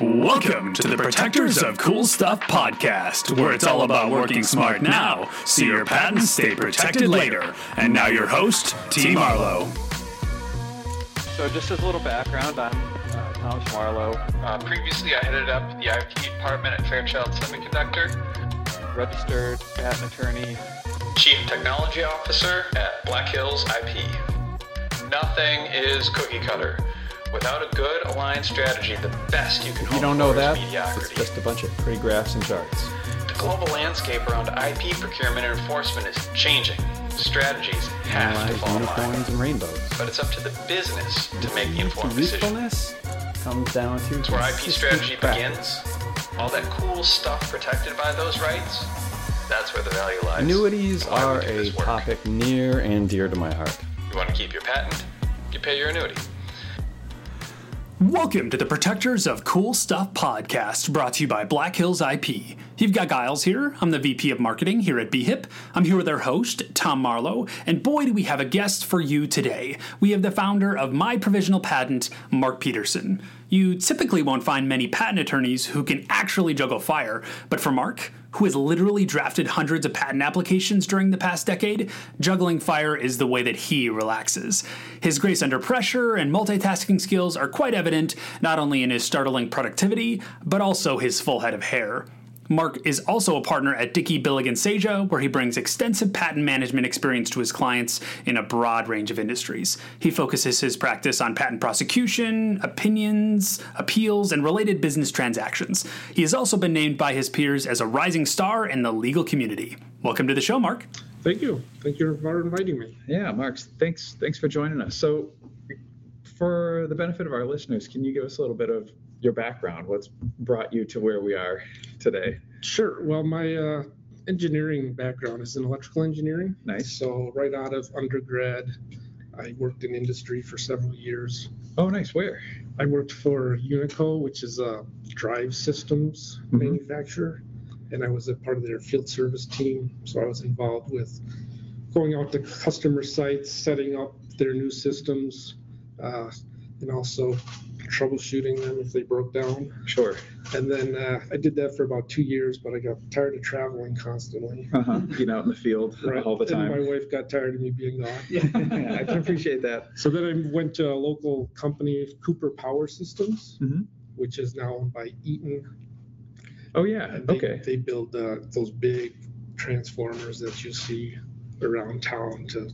Welcome to the Protectors of Cool Stuff podcast, where it's all about working smart now so your patents stay protected later. And now your host, T. Marlow. So just as a little background, I'm uh, Thomas Marlow, Uh, previously, I headed up the IP department at Fairchild Semiconductor, registered patent attorney. chief technology officer at Black Hills IP. Nothing is cookie cutter. Without a good aligned strategy, the best you can If hope you don't know for that, is mediocrity. it's just a bunch of pretty graphs and charts. The global landscape around IP procurement and enforcement is changing. Strategies have to Analyze fall in line. unicorns and rainbows. But it's up to the business to make the To informed decision. comes down to It's where IP strategy practice. begins. All that cool stuff protected by those rights, that's where the value lies. Annuities And why we are a topic near and dear to my heart. You want to keep your patent? You pay your annuity. Welcome to the Protectors of Cool Stuff podcast, brought to you by Black Hills IP. You've got Giles here. I'm the VP of Marketing here at BHIP. I'm here with our host, Tom Marlow, and boy, do we have a guest for you today. We have the founder of My Provisional Patent, Mark Peterson. You typically won't find many patent attorneys who can actually juggle fire, but for Mark, who has literally drafted hundreds of patent applications during the past decade, juggling fire is the way that he relaxes. His grace under pressure and multitasking skills are quite evident not only in his startling productivity, but also his full head of hair. Mark is also a partner at Dicke, Billig & Czaja, where he brings extensive patent management experience to his clients in a broad range of industries. He focuses his practice on patent prosecution, opinions, appeals, and related business transactions. He has also been named by his peers as a rising star in the legal community. Welcome to the show, Mark. Thank you. Thank you for inviting me. Yeah, Mark, thanks thanks for joining us. So for the benefit of our listeners, can you give us a little bit of your background? What's brought you to where we are today? Sure. Well, my uh, engineering background is in electrical engineering. Nice. So, right out of undergrad, I worked in industry for several years. Oh, nice. Where? I worked for Unico, which is a drive systems Mhm. manufacturer, and I was a part of their field service team. So, I was involved with going out to customer sites, setting up their new systems, uh, and also troubleshooting them if they broke down. Sure. And then uh, I did that for about two years, but I got tired of traveling constantly. Uh-huh. Being out in the field all the time. And my wife got tired of me being gone. yeah, I can appreciate that. So then I went to a local company, Cooper Power Systems, Mhm. which is now owned by Eaton. Oh yeah. They, Okay. they build uh, those big transformers that you see around town to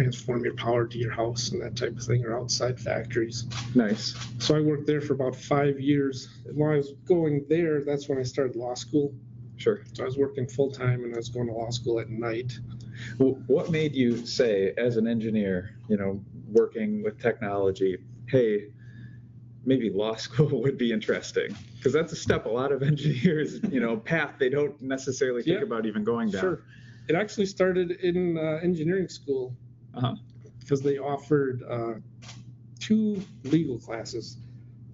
transform your power to your house and that type of thing, or outside factories. Nice. So I worked there for about five years. And while I was going there, that's when I started law school. Sure. So I was working full time and I was going to law school at night. What made you say, as an engineer, you know, working with technology, hey, maybe law school would be interesting? Because that's a step a lot of engineers, you know, path they don't necessarily think Yeah. about even going down. Sure. It actually started in uh, engineering school. Because they offered uh, two legal classes.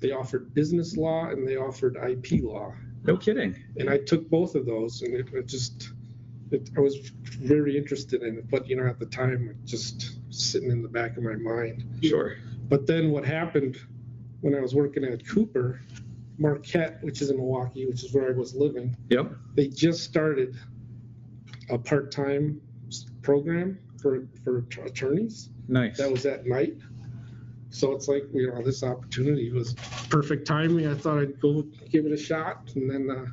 They offered business law and they offered IP law. No kidding. And I took both of those and it, it just, it, I was very interested in it. But, you know, at the time, just sitting in the back of my mind. Sure. But then what happened when I was working at Cooper, Marquette, which is in Milwaukee, which is where I was living, Yep. they just started a part-time program for for attorneys Nice. that was at night so it's like you know this opportunity was perfect timing i thought i'd go give it a shot and then uh,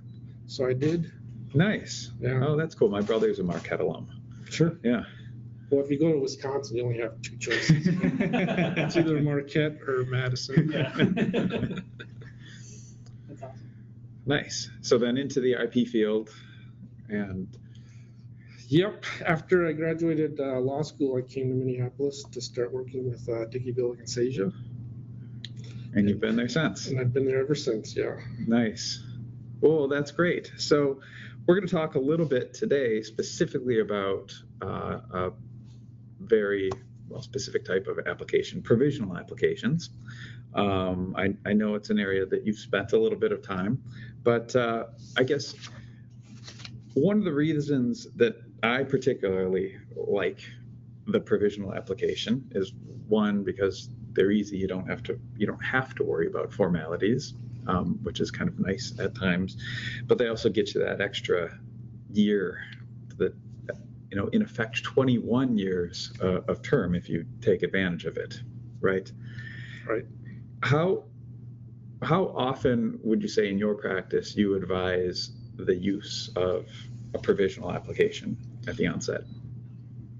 so i did nice. Yeah. Oh, that's cool. My brother's a Marquette alum. sure Yeah. well if you go to wisconsin you only have two choices it's either marquette or madison That's awesome. nice. So then into the IP field, and yep after i graduated uh, law school i came to minneapolis to start working with uh, Dicke, Billig & Czaja and you've been there since. and i've been there ever since yeah Nice. Well, that's great. So we're going to talk a little bit today specifically about uh, a very well specific type of application, provisional applications. Um, I, I know it's an area that you've spent a little bit of time, but uh, I guess one of the reasons that I particularly like the provisional application is one because they're easy. You don't have to you don't have to worry about formalities. um, which is kind of nice at times. But they also get you that extra year that, you know, in effect, 21 years uh, of term if you take advantage of it, right? Right. How how often would you say in your practice you advise the use of a provisional application at the onset?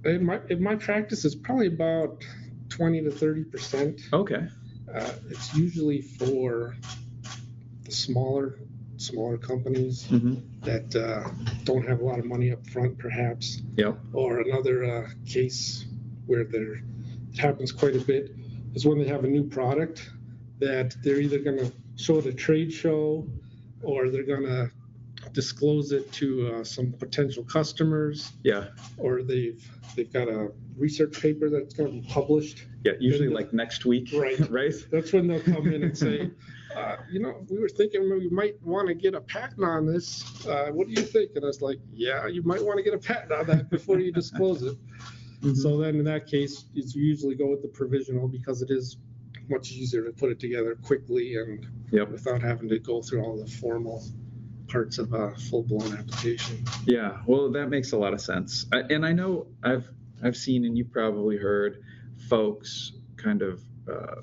In my, in my practice, it's probably about 20 to 30 percent. Okay. Uh, it's usually for the smaller, smaller companies Mm-hmm. that uh, don't have a lot of money up front, perhaps. Yep. Or another uh, case where there it happens quite a bit is when they have a new product that they're either going to show at a trade show or they're going to disclose it to uh, some potential customers Yeah. or they've they've got a research paper that's going to be published Yeah. Usually like next week. Right. Right. that's when they'll come in and say, uh, you know, we were thinking we might want to get a patent on this. Uh, what do you think? And I was like, yeah, you might want to get a patent on that before you disclose it. Mhm. So then in that case, it's usually go with the provisional because it is much easier to put it together quickly and Yep. without having to go through all the formal parts of a full-blown application. Yeah, well, that makes a lot of sense. I, and I know I've I've seen and you've probably heard folks kind of uh,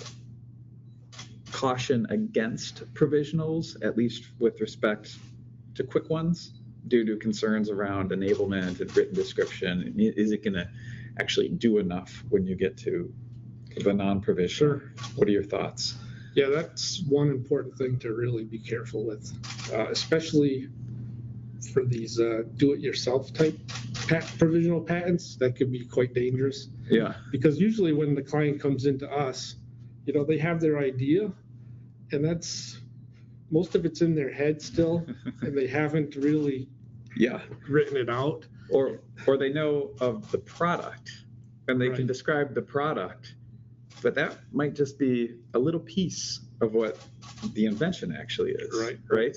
caution against provisionals, at least with respect to quick ones, due to concerns around enablement and written description. Is it going to actually do enough when you get to the non-provisional? Sure. What are your thoughts? Yeah, that's one important thing to really be careful with, uh, especially for these uh, do-it-yourself type pat- provisional patents. That could be quite dangerous Yeah. because usually when the client comes into us, you know, they have their idea, and that's most of it's in their head still, and they haven't really Yeah. written it out. or or they know of the product and they can Right. describe the product but that might just be a little piece of what the invention actually is Right. right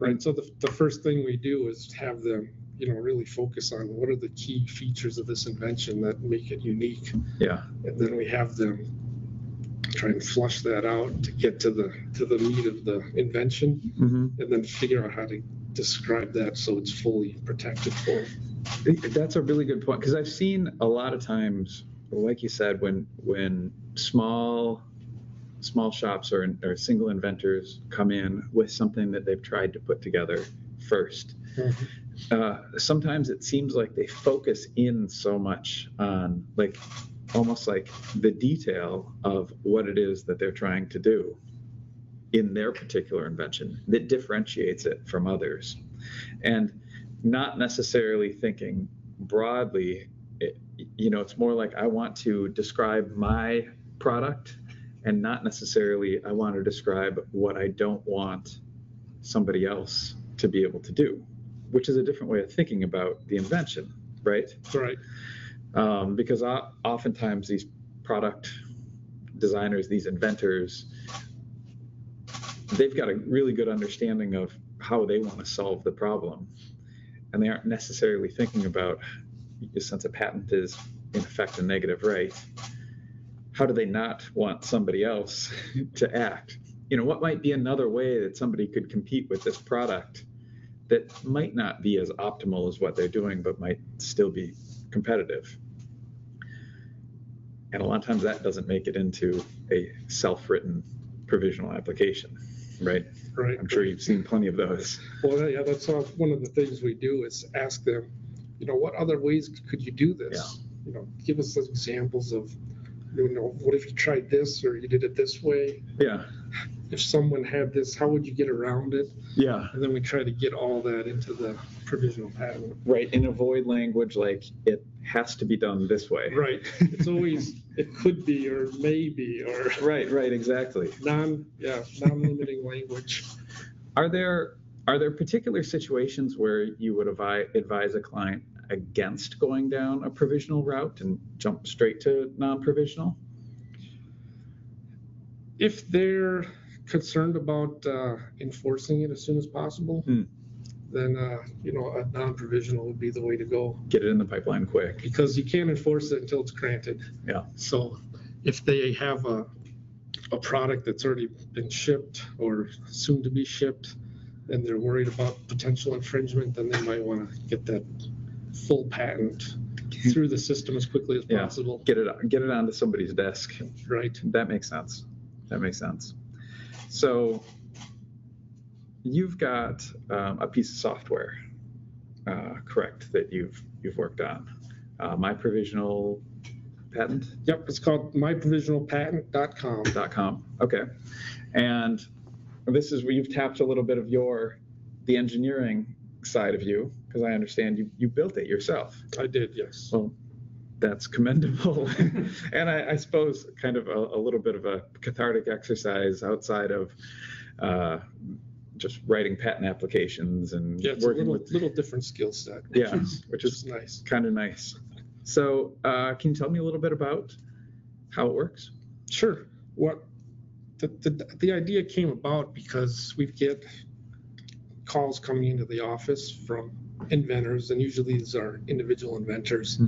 Right. So the, the first thing we do is have them, you know, really focus on what are the key features of this invention that make it unique. yeah and then we have them try and flush that out to get to the to the meat of the invention mm-hmm. and then figure out how to describe that so it's fully protected for that's a really good point because i've seen a lot of times like you said when when small small shops or, or single inventors come in with something that they've tried to put together 1st uh, sometimes it seems like they focus in so much on like almost like the detail of what it is that they're trying to do in their particular invention that differentiates it from others. And not necessarily thinking broadly it, you know it's more like i want to describe my product and not necessarily i want to describe what i don't want somebody else to be able to do which is a different way of thinking about the invention, right? right Um, because oftentimes these product designers, these inventors, they've got a really good understanding of how they want to solve the problem, and they aren't necessarily thinking about since a patent is in effect a negative right. How do they not want somebody else to act? You know, what might be another way that somebody could compete with this product that might not be as optimal as what they're doing, but might still be competitive. And a lot of times that doesn't make it into a self-written provisional application, right? right I'm sure you've seen plenty of those. well yeah that's one of the things we do is ask them you know what other ways could you do this you know give us some examples of you know what if you tried this or you did it this way Yeah, if someone had this how would you get around it yeah, and then we try to get all that into the provisional patent right. And avoid language like it has to be done this way. Right. It's always, it could be or maybe or Right, right, exactly. non, yeah, non-limiting language. Are there are there particular situations where you would advise, advise a client against going down a provisional route and jump straight to non-provisional? If they're concerned about uh, enforcing it as soon as possible, Hmm. then, uh, you know, a non-provisional would be the way to go Get it in the pipeline quick. because you can't enforce it until it's granted. Yeah. So if they have a a product that's already been shipped or soon to be shipped, and they're worried about potential infringement, then they might want to get that full patent through the system as quickly as Yeah. possible. Get it get it onto somebody's desk. Right. That makes sense. That makes sense. So you've got um, a piece of software, uh, correct, that you've you've worked on. Uh, my provisional patent. Yep. It's called myprovisionalpatent.com. dot com. Okay. And this is where you've tapped a little bit of your the engineering side of you, because I understand you you built it yourself. I did, yes. Well, that's commendable. and I, I suppose kind of a, a little bit of a cathartic exercise outside of uh, just writing patent applications and Yeah, working little, with little different skill set. Which Yeah, is, which which is- is nice. kind of nice. So, uh, can you tell me a little bit about how it works? Sure. What the, the the idea came about because we get calls coming into the office from inventors, and usually these are individual inventors,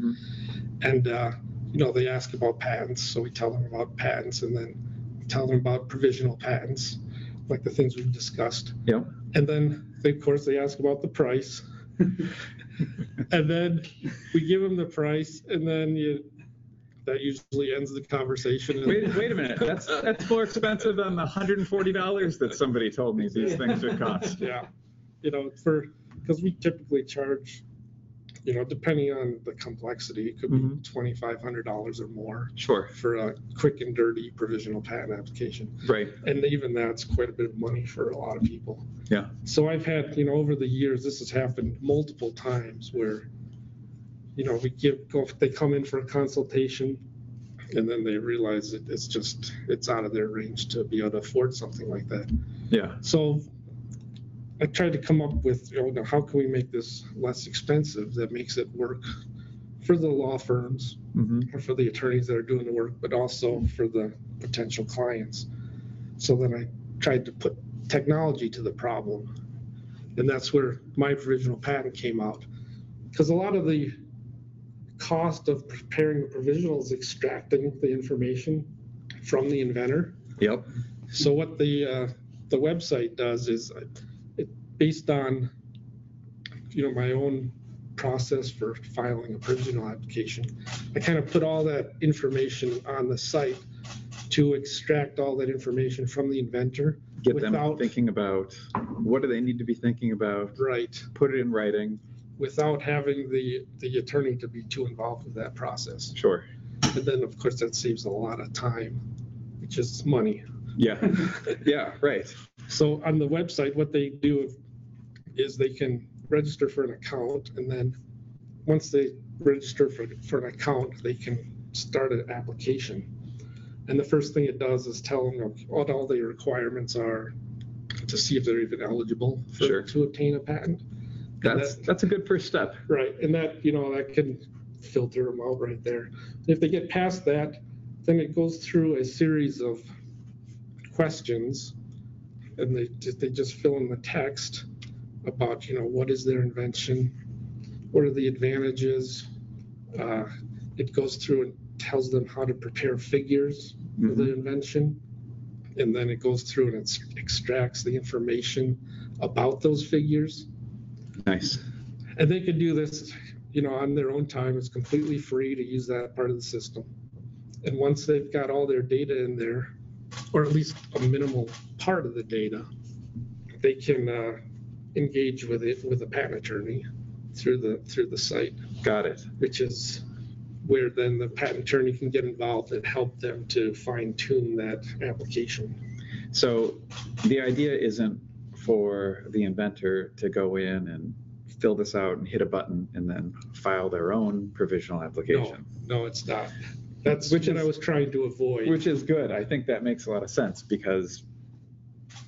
and uh, you know they ask about patents, so we tell them about patents, and then tell them about provisional patents, like the things we've discussed, Yep. and then they, of course they ask about the price, and then we give them the price, and then you. That usually ends the conversation. Wait, wait a minute. That's that's more expensive than the hundred and forty dollars that somebody told me these things would cost. yeah you know for because we typically charge you know depending on the complexity it could be Mhm. $2500 or more Sure. for a quick and dirty provisional patent application Right. and even that's quite a bit of money for a lot of people Yeah. so i've had you know over the years this has happened multiple times where you know we give go they come in for a consultation and then they realize that it's just it's out of their range to be able to afford something like that Yeah. so I tried to come up with, you know, how can we make this less expensive that makes it work for the law firms hmm or for the attorneys that are doing the work, but also for the potential clients. So then I tried to put technology to the problem. And that's where my provisional patent came out. Because a lot of the cost of preparing the provisional is extracting the information from the inventor. Yep. So what the uh, the website does is uh, it based on you know my own process for filing a provisional application. I kind of put all that information on the site to extract all that information from the inventor. Get them without, thinking about what do they need to be thinking about. right Put it in writing. Without having the the attorney to be too involved with that process. Sure. And then of course that saves a lot of time, which is money. Yeah. yeah. Right. So on the website, what they do is they can register for an account, and then once they register for, for an account, they can start an application. And the first thing it does is tell them what all the requirements are to see if they're even eligible for, Sure. to obtain a patent. That's that's a good first step. Right, and that, you know, that can filter them out right there. If they get past that, then it goes through a series of questions, and they just, they just fill in the text about, you know, what is their invention, what are the advantages. Uh, It goes through and tells them how to prepare figures for the invention, and then it goes through and it extracts the information about those figures. Nice. And they could do this, you know, on their own time. It's completely free to use that part of the system. And once they've got all their data in there, or at least a minimal part of the data, they can uh, engage with it with a patent attorney through the through the site, Got it. which is where then the patent attorney can get involved and help them to fine tune that application. So the idea isn't for the inventor to go in and fill this out and hit a button and then file their own provisional No, application. no, it's not. That's Which what is- I was trying to avoid. Which is good. I think that makes a lot of sense because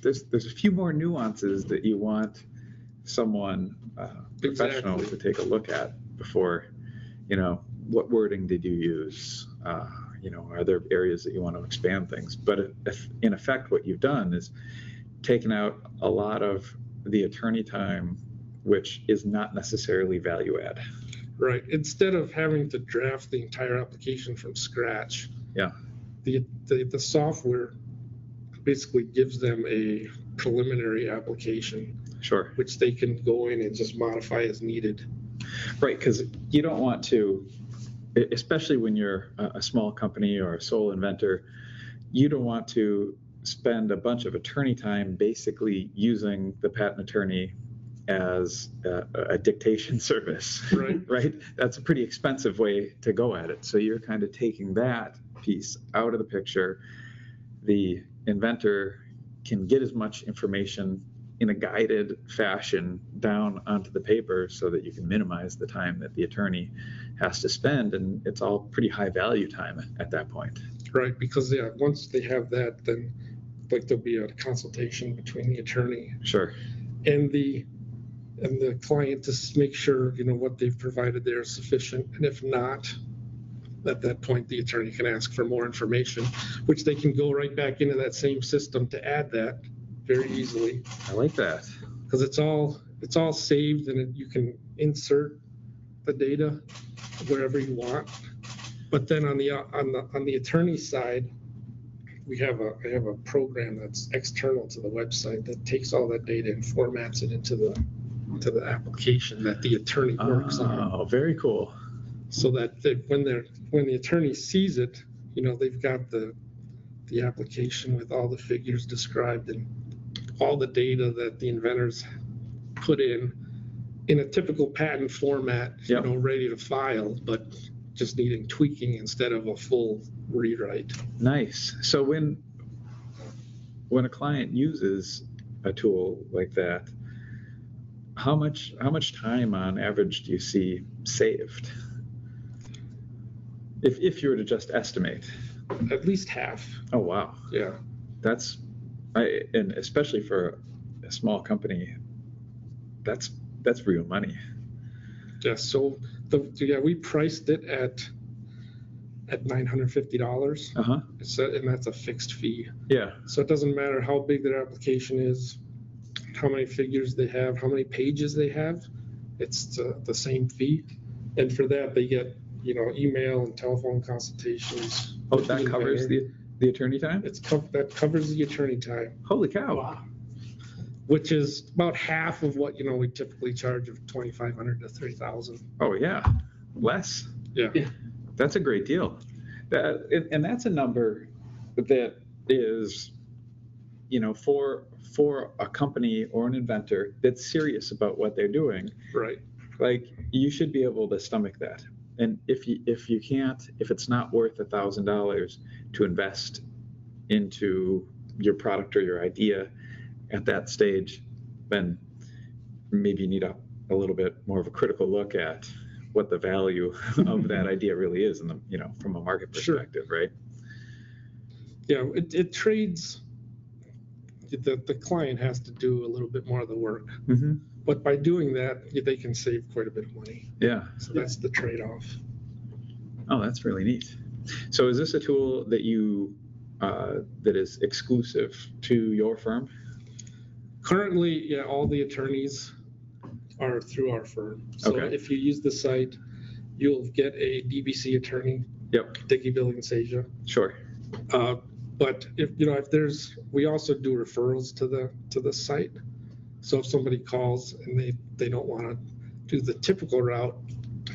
there's there's a few more nuances that you want someone uh, professional Exactly. to take a look at before, you know, what wording did you use? Uh, you know, are there areas that you want to expand things? But if, in effect, what you've done is taken out a lot of the attorney time, which is not necessarily value add. Right. Instead of having to draft the entire application from scratch, Yeah. the, the, the software basically gives them a preliminary application, Sure. which they can go in and just modify as needed. Right, because you don't want to, especially when you're a small company or a sole inventor, you don't want to spend a bunch of attorney time basically using the patent attorney as a, a dictation service. Right. right? That's a pretty expensive way to go at it. So you're kind of taking that piece out of the picture. The inventor can get as much information in a guided fashion down onto the paper so that you can minimize the time that the attorney has to spend and it's all pretty high value time at that point Right, because yeah, once they have that, then like there'll be a consultation between the attorney sure. and the and the client to s- make sure you know what they've provided there is sufficient, and if not, at that point the attorney can ask for more information, which they can go right back into that same system to add that very easily. I like that. Because it's all it's all saved and it, you can insert the data wherever you want. But then on the on the on the attorney side, we have a I have a program that's external to the website that takes all that data and formats it into the to the application that the attorney works on, oh very cool so that they, when they're when the attorney sees it, you know they've got the the application with all the figures described and all the data that the inventors put in in a typical patent format, Yep. you know, ready to file, but just needing tweaking instead of a full rewrite. Nice. So when when a client uses a tool like that, how much how much time on average do you see saved? If if you were to just estimate. At least half. Oh wow. Yeah. That's I and especially for a small company, that's that's real money. Yeah. So the yeah, we priced it at at nine hundred fifty dollars. Uh-huh. and that's a fixed fee. Yeah. So it doesn't matter how big their application is, how many figures they have, how many pages they have. It's the, the same fee. And for that, they get, you know, email and telephone consultations. Oh, with the that covers the the attorney time? It's cov- that covers the attorney time, Holy cow. Wow. which is about half of what, you know, we typically charge of 2,500 to 3,000. Oh yeah. Less. Yeah. That's a great deal. That, and, that's a number that is, you know, for for a company or an inventor that's serious about what they're doing, Right. like you should be able to stomach that. And if you if you can't, if it's not worth a thousand dollars to invest into your product or your idea at that stage, then maybe you need a, a little bit more of a critical look at what the value of that idea really is in the you know from a market Sure. perspective right Yeah, it, it trades, the, the client has to do a little bit more of the work. mm-hmm. But by doing that, they can save quite a bit of money. yeah So that's the trade-off. oh that's really neat so is this a tool that you uh, that is exclusive to your firm Currently, yeah, all the attorneys are through our firm. So Okay. if you use the site, you'll get a DBC attorney, yep Dicke, Billig & Czaja. sure Uh, but if you know if there's, we also do referrals to the to the site. So if somebody calls and they they don't want to do the typical route,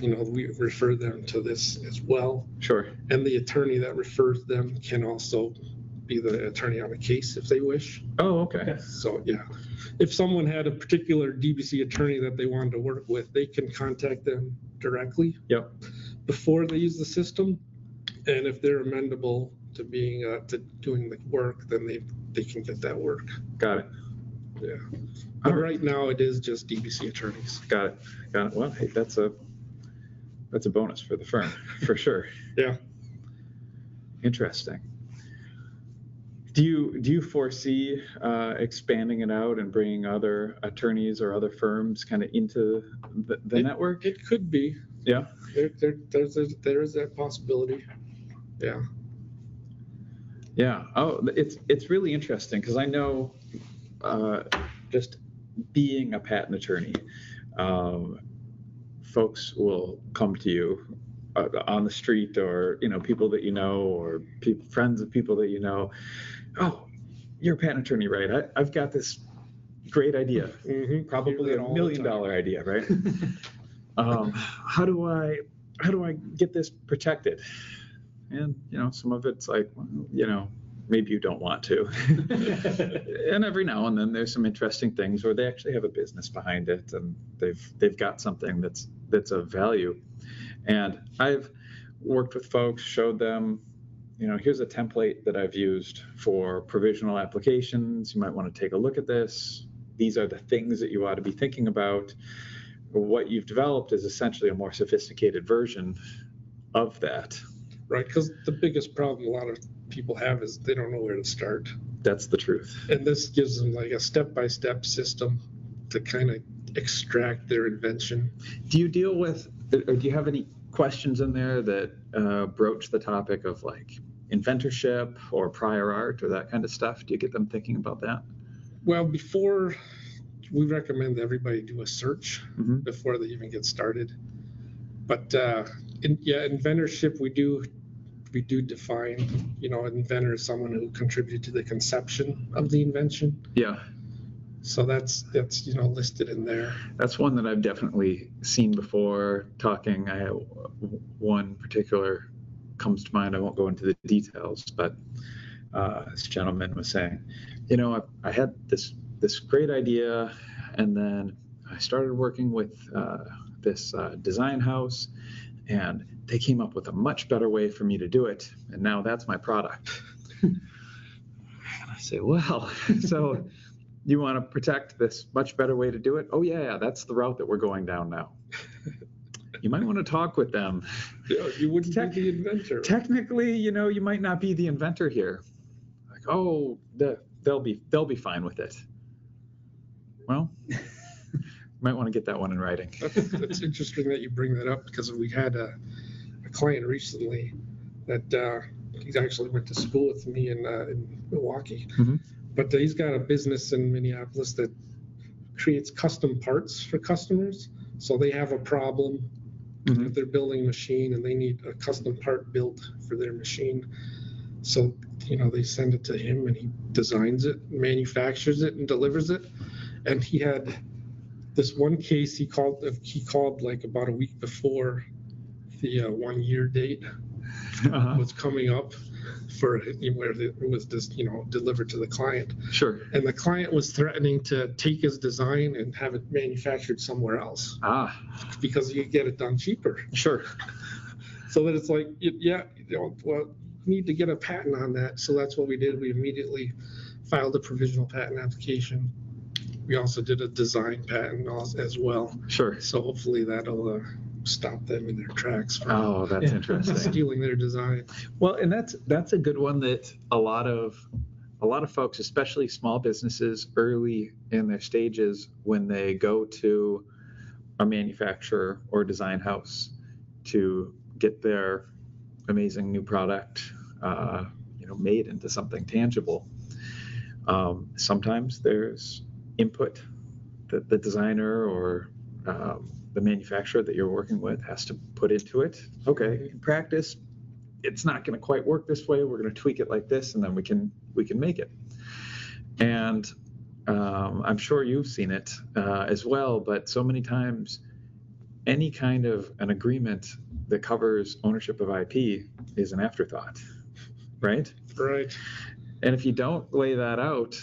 you know, we refer them to this as well. sure And the attorney that refers them can also be the attorney on the case if they wish. oh okay So, yeah, if someone had a particular DBC attorney that they wanted to work with, they can contact them directly yep before they use the system. And if they're amendable to being, uh, to doing the work, then they, they can get that work. got it Yeah. All But right. right now it is just DBC attorneys. got it got it well hey that's a that's a bonus for the firm for sure Yeah. Interesting. Do you do you foresee uh, expanding it out and bringing other attorneys or other firms kind of into the, the It- network? It could be. Yeah. There, there, there's, a- there is that possibility. Yeah. Yeah. Oh, it's it's really interesting because I know uh, just being a patent attorney, um, folks will come to you uh, on the street or you know people that you know or peop friends of people that you know. Oh, you're a patent attorney, right? I, I've got this great idea, Mhm. probably a that all the million dollar idea, right? um, how do I how do I get this protected? And you know, some of it's like, well, you know, maybe you don't want to. and every now and then there's some interesting things where they actually have a business behind it and they've they've got something that's that's of value. And I've worked with folks, showed them, you know, here's a template that I've used for provisional applications. You might want to take a look at this. These are the things that you ought to be thinking about. What you've developed is essentially a more sophisticated version of that. Right, because the biggest problem a lot of people have is they don't know where to start. That's the truth. And this gives them like a step-by-step system to kind of extract their invention. Do you deal with, or do you have any questions in there that uh, broach the topic of like inventorship or prior art or that kind of stuff? Do you get them thinking about that? Well, before, we recommend everybody do a search Mhm. before they even get started. But uh, in, yeah, inventorship, we do we do define, you know, an inventor is someone who contributed to the conception of the invention. Yeah, So that's that's you know listed in there. that's one that I've definitely seen before. Talking, I one particular comes to mind. I won't go into the details, but uh, this gentleman was saying, you know, I, I had this this great idea, and then I started working with uh, this uh, design house, and they came up with a much better way for me to do it, and now that's my product. and I say, well, so you want to protect this much better way to do it? Oh yeah, yeah, that's the route that we're going down now. You might want to talk with them. You, know, you wouldn't Tech- be the inventor. Technically, you know, you might not be the inventor here. Like, oh, the, they'll be they'll be fine with it. Well, you might want to get that one in writing. It's interesting that you bring that up because we had a, a client recently that uh, he actually went to school with me in, uh, in Milwaukee. Mhm. But he's got a business in Minneapolis that creates custom parts for customers. So they have a problem Mhm. with their building a machine and they need a custom part built for their machine. So, you know, they send it to him and he designs it, manufactures it, and delivers it. And he had this one case he called he called like about a week before the uh, one year date Uh-huh. was coming up for where it was just you know delivered to the client. Sure. and the client was threatening to take his design and have it manufactured somewhere else. Ah, because you get it done cheaper. Sure. so that it's like yeah you know, well you need to get a patent on that. So that's what we did. We immediately filed a provisional patent application. We also did a design patent as well. Sure. so hopefully that'll uh, stop them in their tracks from Oh, that's interesting. stealing their design Well, and that's that's a good one that a lot of a lot of folks, especially small businesses, early in their stages, when they go to a manufacturer or design house to get their amazing new product, uh, you know, made into something tangible. Um, sometimes there's input that the designer or um, the manufacturer that you're working with has to put into it. Okay, in practice, it's not going to quite work this way. We're going to tweak it like this, and then we can we can make it. And um, I'm sure you've seen it uh, as well. But so many times, any kind of an agreement that covers ownership of IP is an afterthought, right? right And if you don't lay that out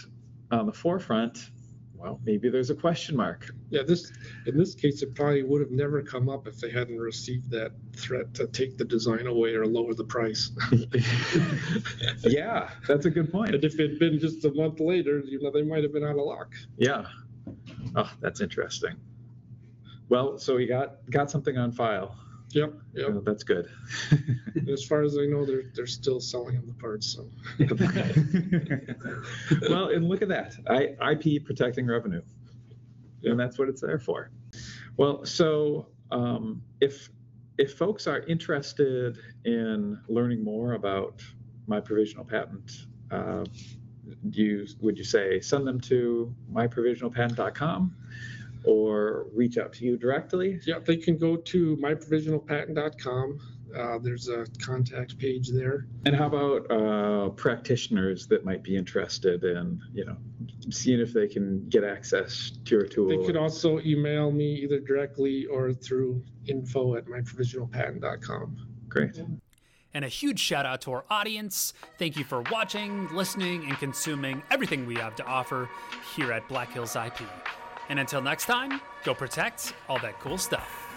on the forefront, well, maybe there's a question mark. Yeah, this, in this case, it probably would have never come up if they hadn't received that threat to take the design away or lower the price. yeah, that's a good point. And if it'd been just a month later, you know, they might have been out of luck. Yeah. Oh, that's interesting. Well, so we got got something on file. Yep, yep. Oh, that's good. As far as I know, they're, they're still selling them the parts, so. well, and look at that. I, IP protecting revenue. And that's what it's there for. Well, so um, if if folks are interested in learning more about my provisional patent, uh, do you would you say send them to myprovisionalpatent.com or reach out to you directly? Yeah, they can go to myprovisionalpatent.com. Uh, there's a contact page there. And how about uh, practitioners that might be interested in, you know, seeing if they can get access to your tool? They could also email me either directly or through info at myprovisionalpatent.com. Great. And a huge shout out to our audience. Thank you for watching, listening, and consuming everything we have to offer here at Black Hills IP. And until next time, go protect all that cool stuff.